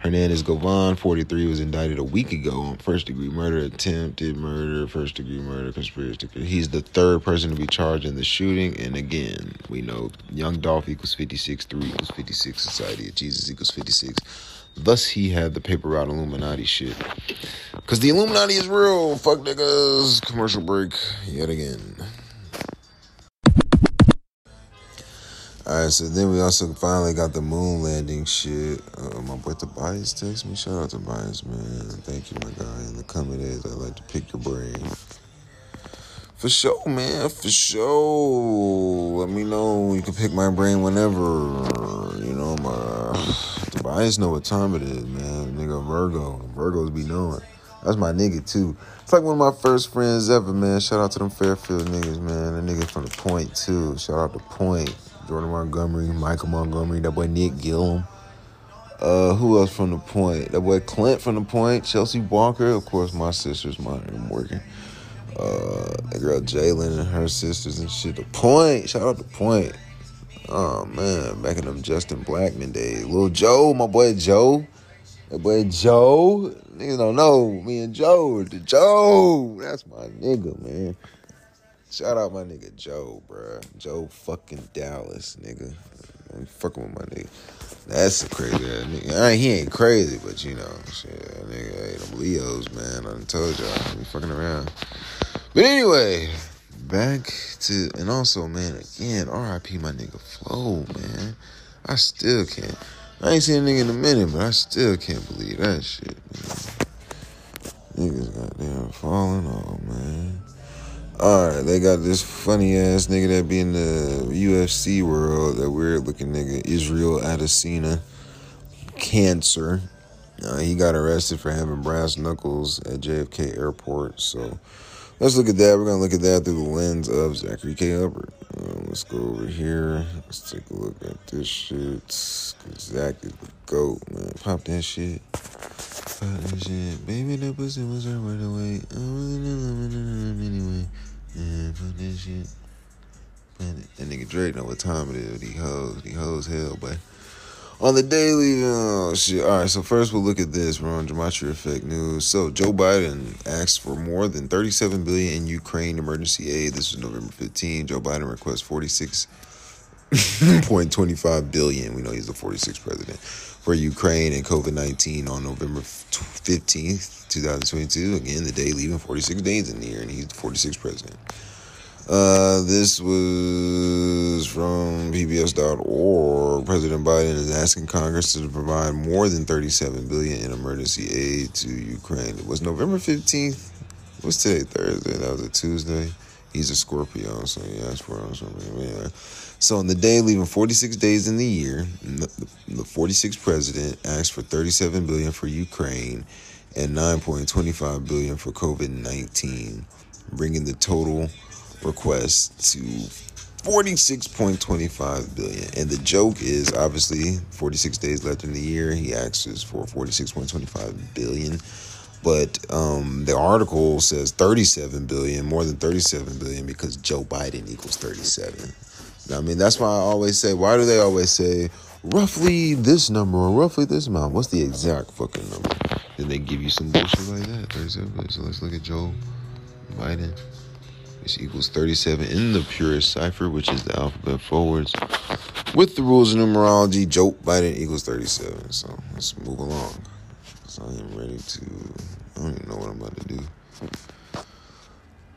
Hernandez Govan, 43, was indicted a week ago on first degree murder, attempted murder, first degree murder, conspiracy. He's the third person to be charged in the shooting. And again, we know Young Dolph equals 56, 3 equals 56, Society of Jesus equals 56. Thus, he had the paper route Illuminati shit. Because the Illuminati is real. Fuck niggas. Commercial break yet again. Alright, so then we also finally got the moon landing shit. Uh, my boy Tobias text me. Shout out to Tobias, man. Thank you, my guy. In the coming days, I'd like to pick your brain. For sure, man. For sure. Let me know. You can pick my brain whenever. You know, my *sighs* Tobias know what time it is, man. Nigga, Virgo. Virgos be knowing. That's my nigga too. It's like one of my first friends ever, man. Shout out to them Fairfield niggas, man. The nigga from the Point too. Shout out to Point. Jordan Montgomery, Michael Montgomery, that boy Nick Gillum. Uh, who else from the Point? That boy Clint from the Point, Chelsea Walker, of course. My sister's mine. Working. Uh, the girl Jalen and her sisters and shit. The point. Shout out the Point. Oh man, back in them Justin Blackman days. Little Joe, my boy Joe. That boy Joe. Niggas don't know me and Joe. The Joe. That's my nigga, man. Shout out my nigga Joe, bro. Joe fucking Dallas, nigga. I'm fucking with my nigga. That's a crazy ass nigga. I he ain't crazy, but you know, shit, nigga, hey, them Leos, man. I done told y'all, I be fucking around. But anyway, back to and also, man, again, R.I.P. my nigga Flo, man. I still can't. I ain't seen a nigga in a minute, but I still can't believe that shit, man. Niggas goddamn falling off, man. Alright, they got this funny ass nigga that be in the UFC world, that weird looking nigga, Israel Adesanya, cancer. Uh, he got arrested for having brass knuckles at JFK Airport. So let's look at that. We're gonna look at that through the lens of Zachary K. Hubbard. Uh, let's go over here. Let's take a look at this shit. Cause Zach is the goat, man. Pop that shit. Pop that shit. Baby, that pussy was right away. Wasn't anyway. Yeah, put that shit. That nigga Drake know what time it is. He hoes, he hoes hell, but on the daily, oh shit. All right, so first we'll look at this. We're on Gematria Effect News. So Joe Biden asked for more than 37 billion in Ukraine emergency aid. This was November 15. Joe Biden requests 46.25 billion. We know he's the 46th president for Ukraine and COVID 19 on November 15th, 2022. Again, the day leaving 46 days in the year, and he's the 46th president. Uh, this was from PBS.org. President Biden is asking Congress to provide more than 37 billion in emergency aid to Ukraine. It was November 15th. What's today? Thursday. That was a Tuesday. He's a Scorpio, so he asked for. Anyway. So on the day leaving 46 days in the year, the 46th president asked for 37 billion for Ukraine and 9.25 billion for COVID-19, bringing the total request to 46.25 billion. And the joke is obviously 46 days left in the year. He asks for 46.25 billion. But um, the article says 37 billion, more than 37 billion, because Joe Biden equals 37. I mean, that's why I always say, why do they always say roughly this number or roughly this amount? What's the exact fucking number? Then they give you some bullshit like that. 37 billion. So let's look at Joe Biden which equals 37 in the purest cipher, which is the alphabet forwards. With the rules of numerology, Joe Biden equals 37. So let's move along. I am ready to, I don't even know what I'm about to do.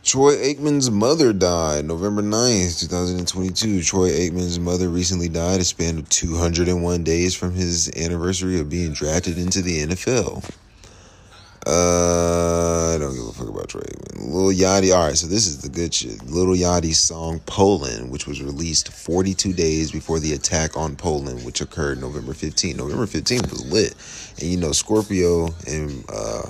Troy Aikman's mother died November 9th, 2022. Troy Aikman's mother recently died a span of 201 days from his anniversary of being drafted into the NFL. Uh, I don't give a fuck about Drake. Lil Yachty. All right, so this is the good shit. Lil Yachty's song "Poland," which was released 42 days before the attack on Poland, which occurred November 15th. November 15th was lit, and you know Scorpio and uh,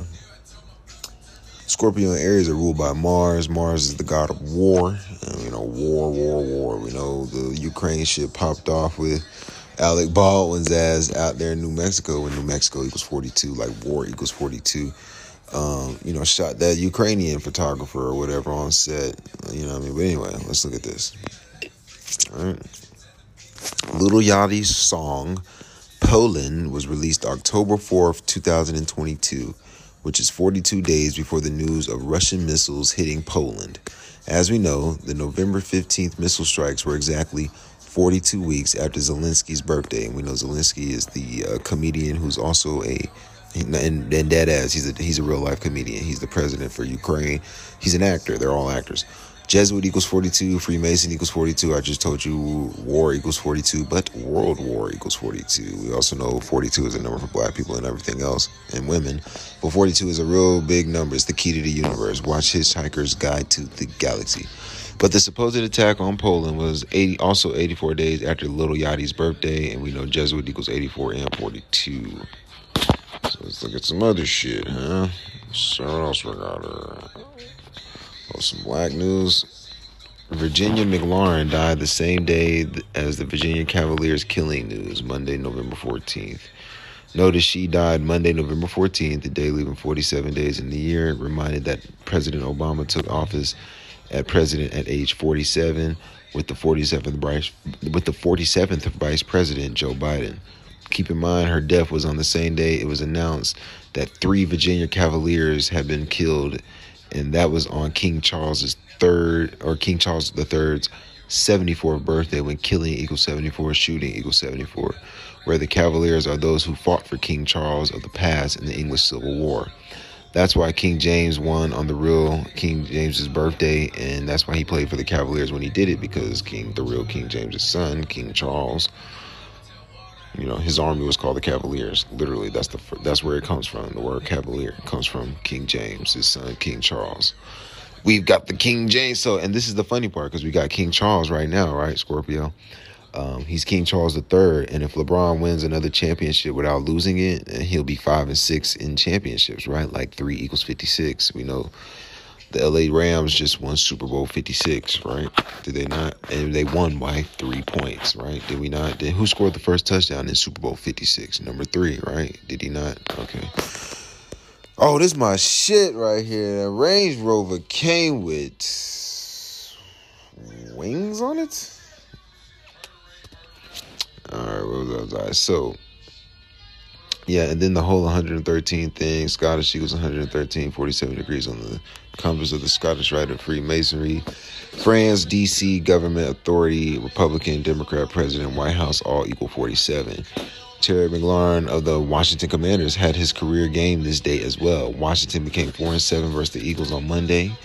Scorpio and Aries are ruled by Mars. Mars is the god of war. And, you know, war, war, war. We know the Ukraine shit popped off with Alec Baldwin's ass out there in New Mexico when New Mexico equals 42, like war equals 42. Um, you know, shot that Ukrainian photographer or whatever on set. You know what I mean? But anyway, let's look at this. All right. Little Yachty's song, Poland, was released October 4th, 2022, which is 42 days before the news of Russian missiles hitting Poland. As we know, the November 15th missile strikes were exactly 42 weeks after Zelensky's birthday. And we know Zelensky is the uh, comedian who's also a and, and dead ass. He's a he's a real life comedian. He's the president for Ukraine. He's an actor. They're all actors. Jesuit equals 42, Freemason equals 42. I just told you war equals 42, but World War equals 42. We also know 42 is a number for black people and everything else, and women. But 42 is a real big number. It's the key to the universe. Watch Hitchhiker's Guide to the Galaxy. But the supposed attack on Poland was 80, also 84 days after Little Yachty's birthday, and we know Jesuit equals 84 and 42. So let's look at some other shit, huh? So what else we got? Oh, some black news. Virginia McLaurin died the same day as the Virginia Cavaliers killing news, Monday, November 14th. Notice she died Monday, November 14th, the day leaving 47 days in the year. Reminded that President Obama took office at president at age 47 with the 47th vice with the 47th vice president Joe Biden. Keep in mind her death was on the same day it was announced that three Virginia Cavaliers had been killed and that was on King Charles's third or King Charles III's 74th birthday when killing equals 74, shooting equals 74 where the Cavaliers are those who fought for King Charles of the past in the English Civil War. That's why King James won on the real King James's birthday, and that's why he played for the Cavaliers when he did it because King, the real King James's son, King Charles, you know, his army was called the Cavaliers. Literally, that's the that's where it comes from. The word Cavalier comes from King James, his son, King Charles. We've got the King James. So, and this is the funny part because we got King Charles right now, right, Scorpio. Um, he's King Charles III, and if LeBron wins another championship without losing it, he'll be five and six in championships, right? Like three equals fifty-six. We know the LA Rams just won Super Bowl fifty-six, right? Did they not? And they won by three points, right? Did we not? Did who scored the first touchdown in Super Bowl fifty-six? Number three, right? Did he not? Okay. Oh, this is my shit right here. The Range Rover came with wings on it. All right, what was I? So, yeah, and then the whole 113 thing, Scottish equals 113, 47 degrees on the compass of the Scottish Rite of Freemasonry. France, D.C., government authority, Republican, Democrat, president, White House, all equal 47. Terry McLaurin of the Washington Commanders had his career game this day as well. Washington became 4 and 7 versus the Eagles on Monday.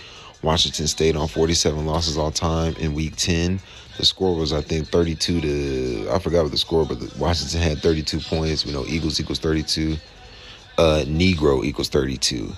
Washington stayed on 47 losses all time in week 10. The score was, I think, 32 to, I forgot what the score, but Washington had 32 points. We know Eagles equals 32. Uh, Negro equals 32.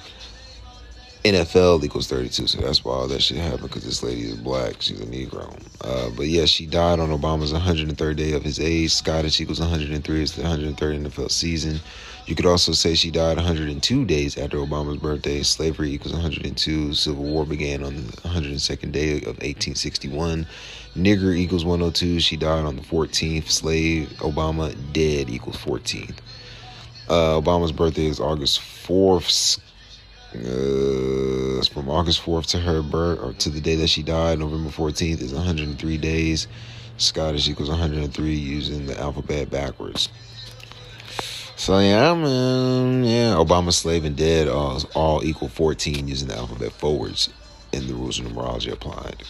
NFL equals 32, so that's why all that shit happened because this lady is black. She's a Negro. Uh, but yeah, she died on Obama's 103rd day of his age. Scottish equals 103. It's the 103rd NFL season. You could also say she died 102 days after Obama's birthday. Slavery equals 102. Civil War began on the 102nd day of 1861. Nigger equals 102. She died on the 14th. Slave Obama dead equals 14th. Uh, Obama's birthday is August 4th. Uh, from August 4th to her birth, or to the day that she died, November 14th, is 103 days. Scottish equals 103 using the alphabet backwards. So yeah, man, yeah, Obama slave and dead all, all equal 14 using the alphabet forwards, and the rules of numerology applied.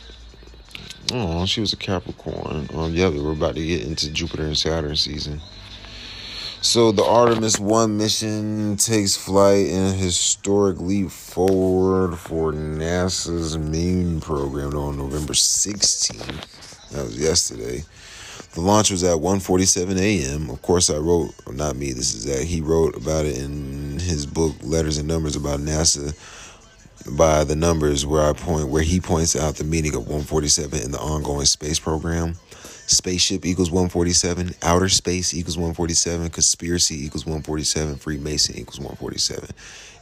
Oh, she was a Capricorn. Um, yeah, we're about to get into Jupiter and Saturn season. So the Artemis 1 mission takes flight in a historic leap forward for NASA's moon program on November 16th. That was yesterday. The launch was at 1:47 a.m. Of course, I wrote, not me. This is that he wrote about it in his book Letters and Numbers about NASA by the numbers where I point where he points out the meaning of 147 in the ongoing space program. Spaceship equals 147. Outer space equals 147. Conspiracy equals 147. Freemason equals 147.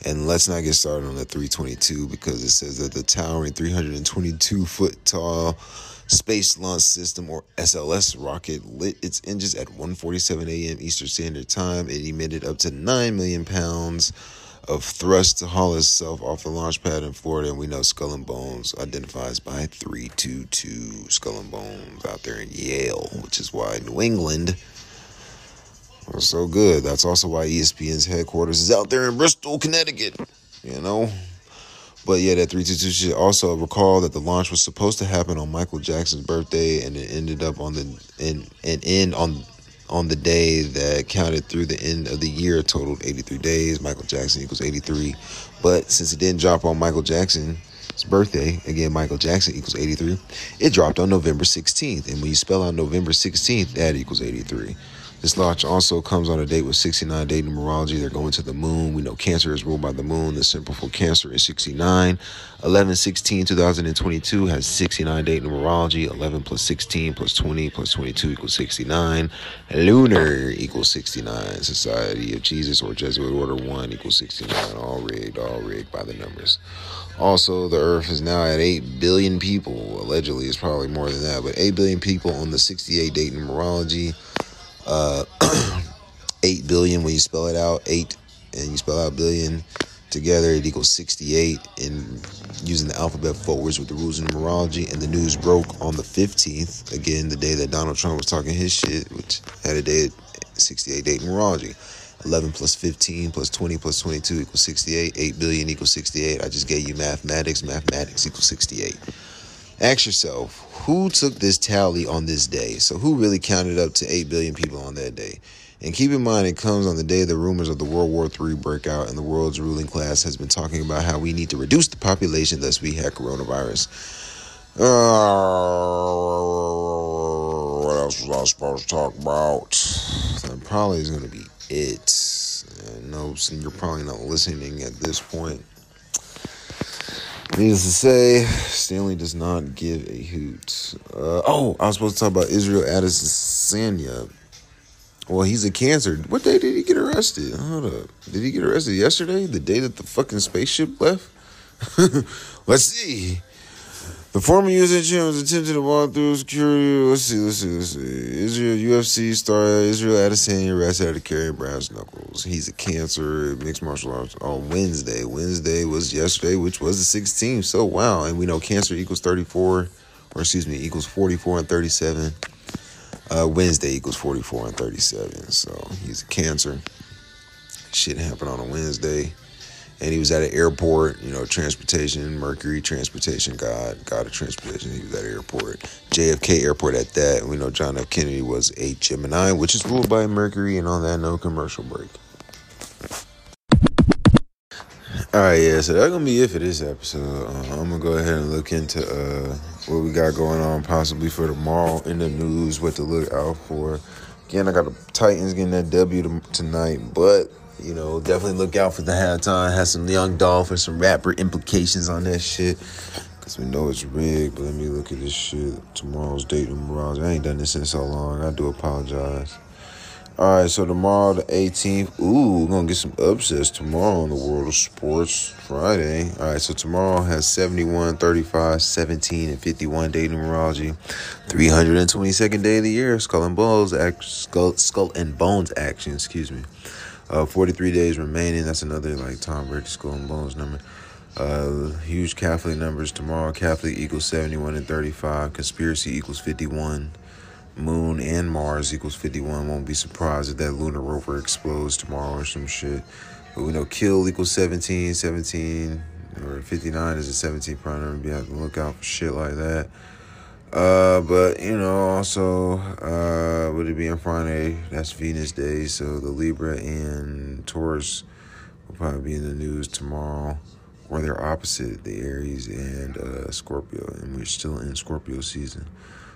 And let's not get started on the 322 because it says that the towering 322 foot tall Space Launch System or SLS rocket lit its engines at 1:47 a.m. Eastern Standard Time. It emitted up to 9 million pounds of thrust to haul itself off the launch pad in Florida, and we know Skull and Bones identifies by 322 Skull and Bones out there in Yale, which is why New England was so good. That's also why ESPN's headquarters is out there in Bristol, Connecticut. You know? But yeah, that 322 should also recall that the launch was supposed to happen on Michael Jackson's birthday and it ended up on the and and end on on the day that counted through the end of the year totaled 83 days. Michael Jackson equals 83. But since it didn't drop on Michael Jackson's birthday, again, Michael Jackson equals 83, it dropped on November 16th. And when you spell out November 16th, that equals 83. This launch also comes on a date with 69 date numerology. They're going to the moon. We know Cancer is ruled by the moon. The symbol for Cancer is 69. 11 16 2022 has 69 date numerology. 11 plus 16 plus 20 plus 22 equals 69. Lunar equals 69. Society of Jesus or Jesuit Order 1 equals 69. All rigged, all rigged by the numbers. Also, the Earth is now at 8 billion people. Allegedly, it's probably more than that, but 8 billion people on the 68 date numerology uh, *clears throat* 8 billion when you spell it out. 8 and you spell out billion together, it equals 68. And using the alphabet forwards with the rules of numerology. And the news broke on the 15th, again, the day that Donald Trump was talking his shit, which had a day at 68 date numerology. 11 plus 15 plus 20 plus 22 equals 68. 8 billion equals 68. I just gave you mathematics. Mathematics equals 68. Ask yourself, who took this tally on this day? So, who really counted up to 8 billion people on that day? And keep in mind, it comes on the day the rumors of the World War III break out, and the world's ruling class has been talking about how we need to reduce the population, thus, we had coronavirus. Uh, what else was I supposed to talk about? That probably is going to be it. And no, you're probably not listening at this point. Needless to say, Stanley does not give a hoot. Uh, oh, I was supposed to talk about Israel Adesanya. Well, he's a cancer. What day did he get arrested? Hold up. Did he get arrested yesterday? The day that the fucking spaceship left? *laughs* Let's see. The former UFC champion was attempting to walk through security. Let's see, let's see, let's see. Israel UFC star Israel Adesanya arrested after carrying brass knuckles. He's a cancer, mixed martial arts on Wednesday. Wednesday was yesterday, which was the 16th. So wow, and we know cancer equals 34, or excuse me, equals 44 and 37. Uh, Wednesday equals 44 and 37. So he's a cancer. Shit happened on a Wednesday and he was at an airport, you know, transportation, Mercury transportation, God, God of transportation. He was at an airport, JFK airport at that. We know John F. Kennedy was a Gemini, which is ruled by Mercury, and on that, no commercial break. All right, yeah, so that's gonna be it for this episode. Uh, I'm gonna go ahead and look into uh, what we got going on, possibly for tomorrow in the news, what to look out for. Again, I got the Titans getting that W tonight, but you know, definitely look out for the halftime. Has some young Dolphins, some rapper implications on that shit. Cause we know it's rigged, but let me look at this shit. Tomorrow's date numerology. I ain't done this in so long. I do apologize. All right, so tomorrow the 18th. Ooh, we're gonna get some upsets tomorrow in the world of sports. Friday. All right, so tomorrow has 71, 35, 17, and 51 day numerology. 322nd day of the year. Skull and Bones act, skull, skull and Bones action. Excuse me. Uh, 43 days remaining. That's another like Tom Brady skull and bones number. Uh, huge Catholic numbers tomorrow. Catholic equals 71 and 35. Conspiracy equals 51. Moon and Mars equals 51. Won't be surprised if that lunar rover explodes tomorrow or some shit. But we know kill equals 17. 17 or 59 is a 17 prime number. Be have to look out for shit like that. Uh, but you know, also, uh, would it be on Friday? That's Venus Day, so the Libra and Taurus will probably be in the news tomorrow, or they're opposite, the Aries and uh, Scorpio, and we're still in Scorpio season,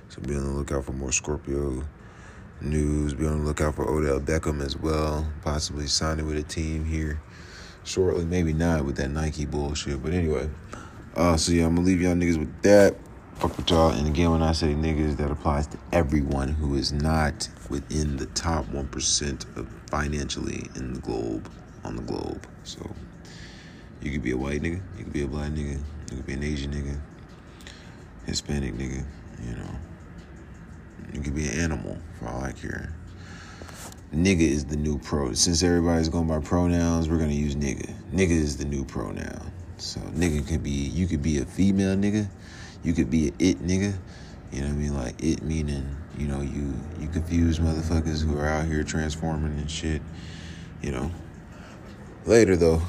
so be on the lookout for more Scorpio news. Be on the lookout for Odell Beckham as well, possibly signing with a team here shortly. Maybe not with that Nike bullshit, but anyway. Uh, so yeah, I'm gonna leave y'all niggas with that fuck with y'all. And again, when I say niggas, that applies to everyone who is not within the top 1% of financially in the globe, on the globe. So you could be a white nigga, you could be a black nigga, you could be an Asian nigga, Hispanic nigga, you know. You could be an animal for all I care. Nigga is the new pro. Since everybody's going by pronouns, we're gonna use nigga. Nigga is the new pronoun. So nigga could be you could be a female nigga you could be an it nigga. You know what I mean? Like it meaning, you know, you you confuse motherfuckers who are out here transforming and shit. You know. Later though.